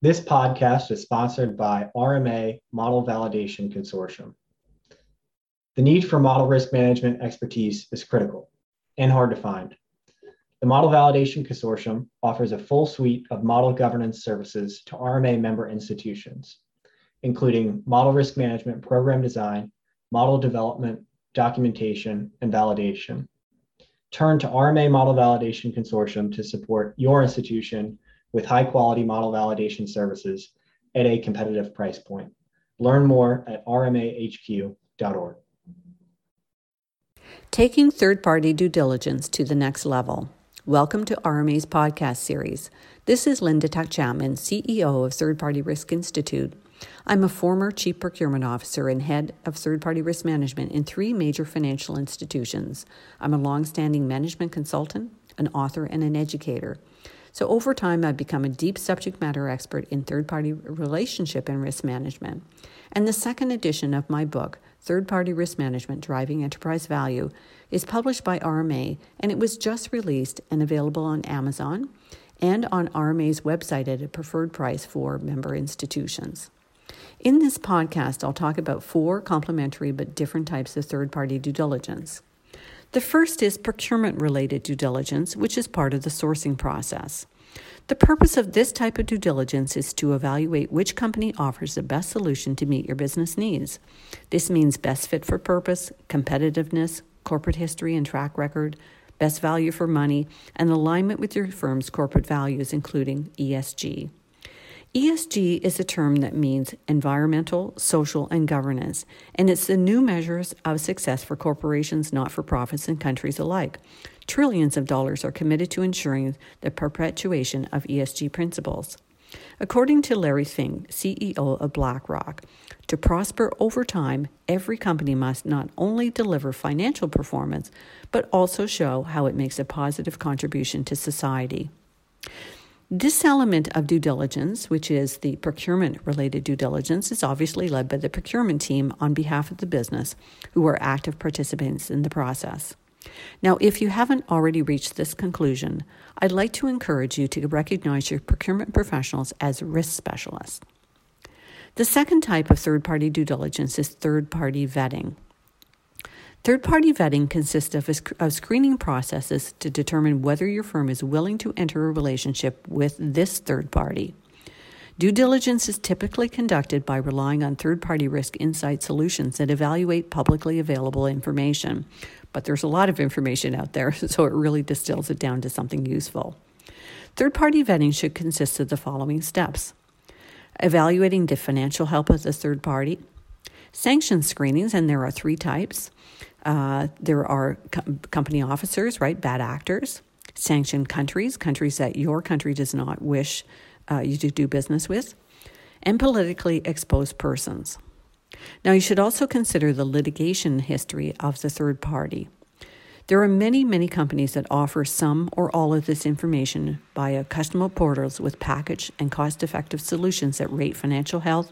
This podcast is sponsored by RMA Model Validation Consortium. The need for model risk management expertise is critical and hard to find. The Model Validation Consortium offers a full suite of model governance services to RMA member institutions, including model risk management program design, model development, documentation, and validation. Turn to RMA Model Validation Consortium to support your institution with high quality model validation services at a competitive price point. Learn more at rmahq.org. Taking third party due diligence to the next level. Welcome to RMA's podcast series. This is Linda Tuck Chapman, CEO of Third Party Risk Institute. I'm a former Chief Procurement Officer and Head of Third Party Risk Management in three major financial institutions. I'm a long-standing management consultant, an author, and an educator. So, over time, I've become a deep subject matter expert in third party relationship and risk management. And the second edition of my book, Third Party Risk Management Driving Enterprise Value, is published by RMA and it was just released and available on Amazon and on RMA's website at a preferred price for member institutions. In this podcast, I'll talk about four complementary but different types of third party due diligence. The first is procurement related due diligence, which is part of the sourcing process. The purpose of this type of due diligence is to evaluate which company offers the best solution to meet your business needs. This means best fit for purpose, competitiveness, corporate history and track record, best value for money, and alignment with your firm's corporate values, including ESG. ESG is a term that means environmental, social, and governance, and it's the new measures of success for corporations, not for profits, and countries alike. Trillions of dollars are committed to ensuring the perpetuation of ESG principles. According to Larry Fink, CEO of BlackRock, to prosper over time, every company must not only deliver financial performance, but also show how it makes a positive contribution to society. This element of due diligence, which is the procurement related due diligence, is obviously led by the procurement team on behalf of the business, who are active participants in the process. Now, if you haven't already reached this conclusion, I'd like to encourage you to recognize your procurement professionals as risk specialists. The second type of third party due diligence is third party vetting. Third party vetting consists of, of screening processes to determine whether your firm is willing to enter a relationship with this third party. Due diligence is typically conducted by relying on third party risk insight solutions that evaluate publicly available information. But there's a lot of information out there, so it really distills it down to something useful. Third party vetting should consist of the following steps evaluating the financial health of the third party, sanction screenings, and there are three types uh, there are com- company officers, right? Bad actors, sanctioned countries, countries that your country does not wish uh, you to do business with, and politically exposed persons. Now, you should also consider the litigation history of the third party. There are many, many companies that offer some or all of this information via customer portals with package and cost effective solutions that rate financial health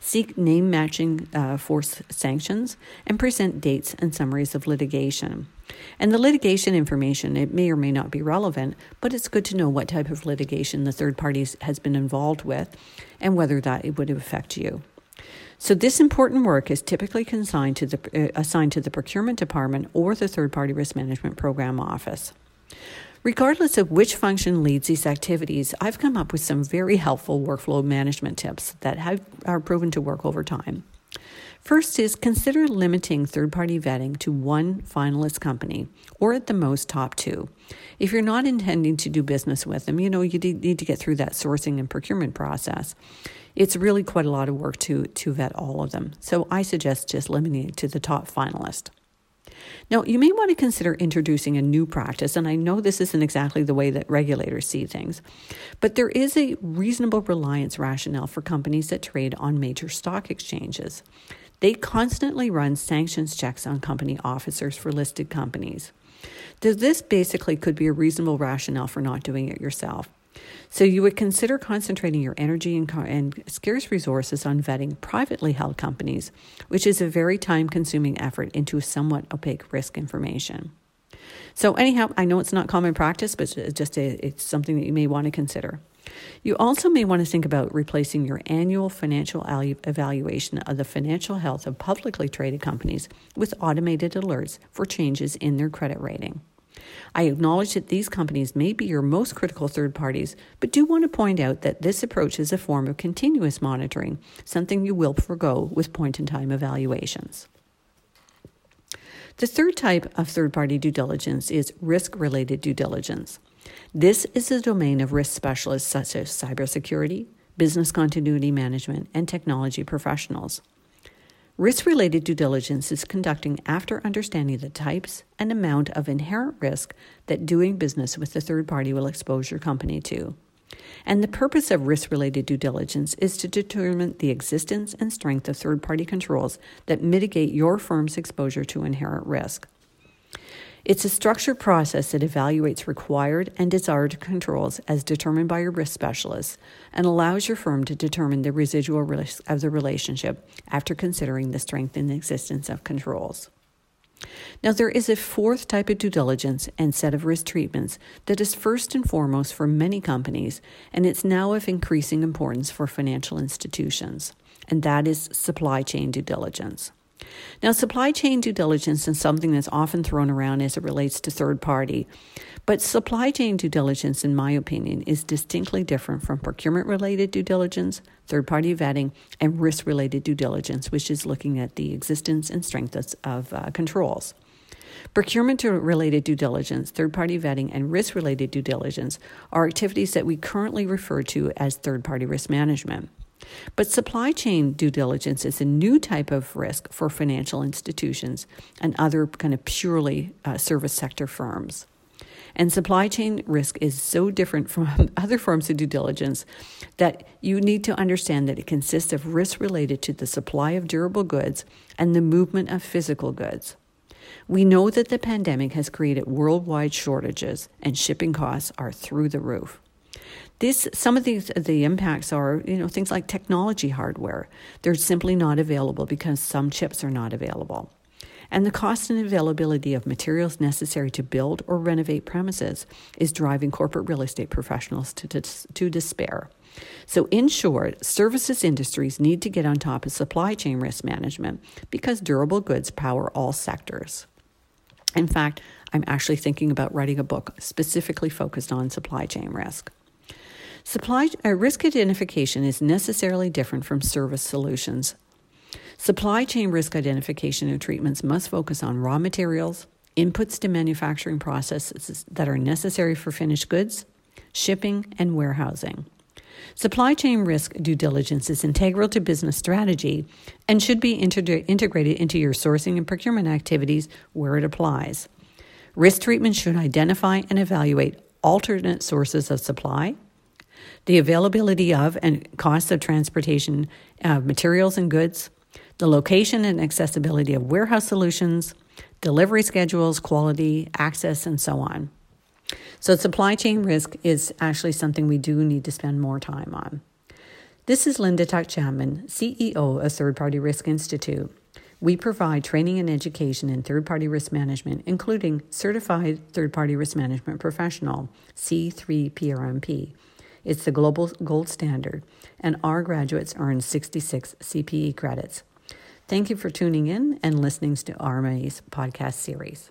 seek name matching uh, force sanctions, and present dates and summaries of litigation. And the litigation information, it may or may not be relevant, but it's good to know what type of litigation the third party has been involved with and whether that would affect you. So this important work is typically consigned to the, uh, assigned to the procurement department or the third party risk management program office. Regardless of which function leads these activities, I've come up with some very helpful workflow management tips that have, are proven to work over time. First is consider limiting third party vetting to one finalist company or at the most top two. If you're not intending to do business with them, you know, you need to get through that sourcing and procurement process. It's really quite a lot of work to, to vet all of them. So I suggest just limiting it to the top finalist. Now, you may want to consider introducing a new practice, and I know this isn't exactly the way that regulators see things, but there is a reasonable reliance rationale for companies that trade on major stock exchanges. They constantly run sanctions checks on company officers for listed companies. This basically could be a reasonable rationale for not doing it yourself. So you would consider concentrating your energy and, and, scarce resources on vetting privately held companies, which is a very time consuming effort into somewhat opaque risk information. So, anyhow, I know it's not common practice, but it's just a, it's something that you may want to consider. You also may want to think about replacing your annual financial evaluation of the financial health of publicly traded companies with automated alerts for changes in their credit rating. I acknowledge that these companies may be your most critical third parties, but do want to point out that this approach is a form of continuous monitoring, something you will forego with point in time evaluations. The third type of third party due diligence is risk related due diligence. This is the domain of risk specialists such as cybersecurity, business continuity management, and technology professionals. Risk related due diligence is conducting after understanding the types and amount of inherent risk that doing business with a third party will expose your company to. And the purpose of risk related due diligence is to determine the existence and strength of third party controls that mitigate your firm's exposure to inherent risk. It's a structured process that evaluates required and desired controls as determined by your risk specialists and allows your firm to determine the residual risk of the relationship after considering the strength and existence of controls. Now, there is a fourth type of due diligence and set of risk treatments that is first and foremost for many companies, and it's now of increasing importance for financial institutions, and that is supply chain due diligence. Now, supply chain due diligence is something that's often thrown around as it relates to third party, but supply chain due diligence, in my opinion, is distinctly different from procurement related due diligence, third party vetting, and risk related due diligence, which is looking at the existence and strength of uh, controls. Procurement related due diligence, third party vetting, and risk related due diligence are activities that we currently refer to as third party risk management. But supply chain due diligence is a new type of risk for financial institutions and other kind of purely uh, service sector firms. And supply chain risk is so different from other forms of due diligence that you need to understand that it consists of risk related to the supply of durable goods and the movement of physical goods. We know that the pandemic has created worldwide shortages and shipping costs are through the roof. This, some of these the impacts are you know things like technology hardware. They're simply not available because some chips are not available. And the cost and availability of materials necessary to build or renovate premises is driving corporate real estate professionals to, to, to despair. So, in short, services industries need to get on top of supply chain risk management because durable goods power all sectors. In fact, I'm actually thinking about writing a book specifically focused on supply chain risk. Supply uh, risk identification is necessarily different from service solutions. Supply chain risk identification and treatments must focus on raw materials, inputs to manufacturing processes that are necessary for finished goods, shipping, and warehousing. Supply chain risk due diligence is integral to business strategy and should be integrated into your sourcing and procurement activities where it applies. Risk treatment should identify and evaluate alternate sources of supply, the availability of and cost of transportation of materials and goods, the location and accessibility of warehouse solutions, delivery schedules, quality, access, and so on. So, supply chain risk is actually something we do need to spend more time on. This is Linda Tuck Chapman, CEO of Third Party Risk Institute. We provide training and education in third party risk management, including Certified Third Party Risk Management Professional, C3PRMP. It's the global gold standard, and our graduates earn 66 CPE credits. Thank you for tuning in and listening to RMA's podcast series.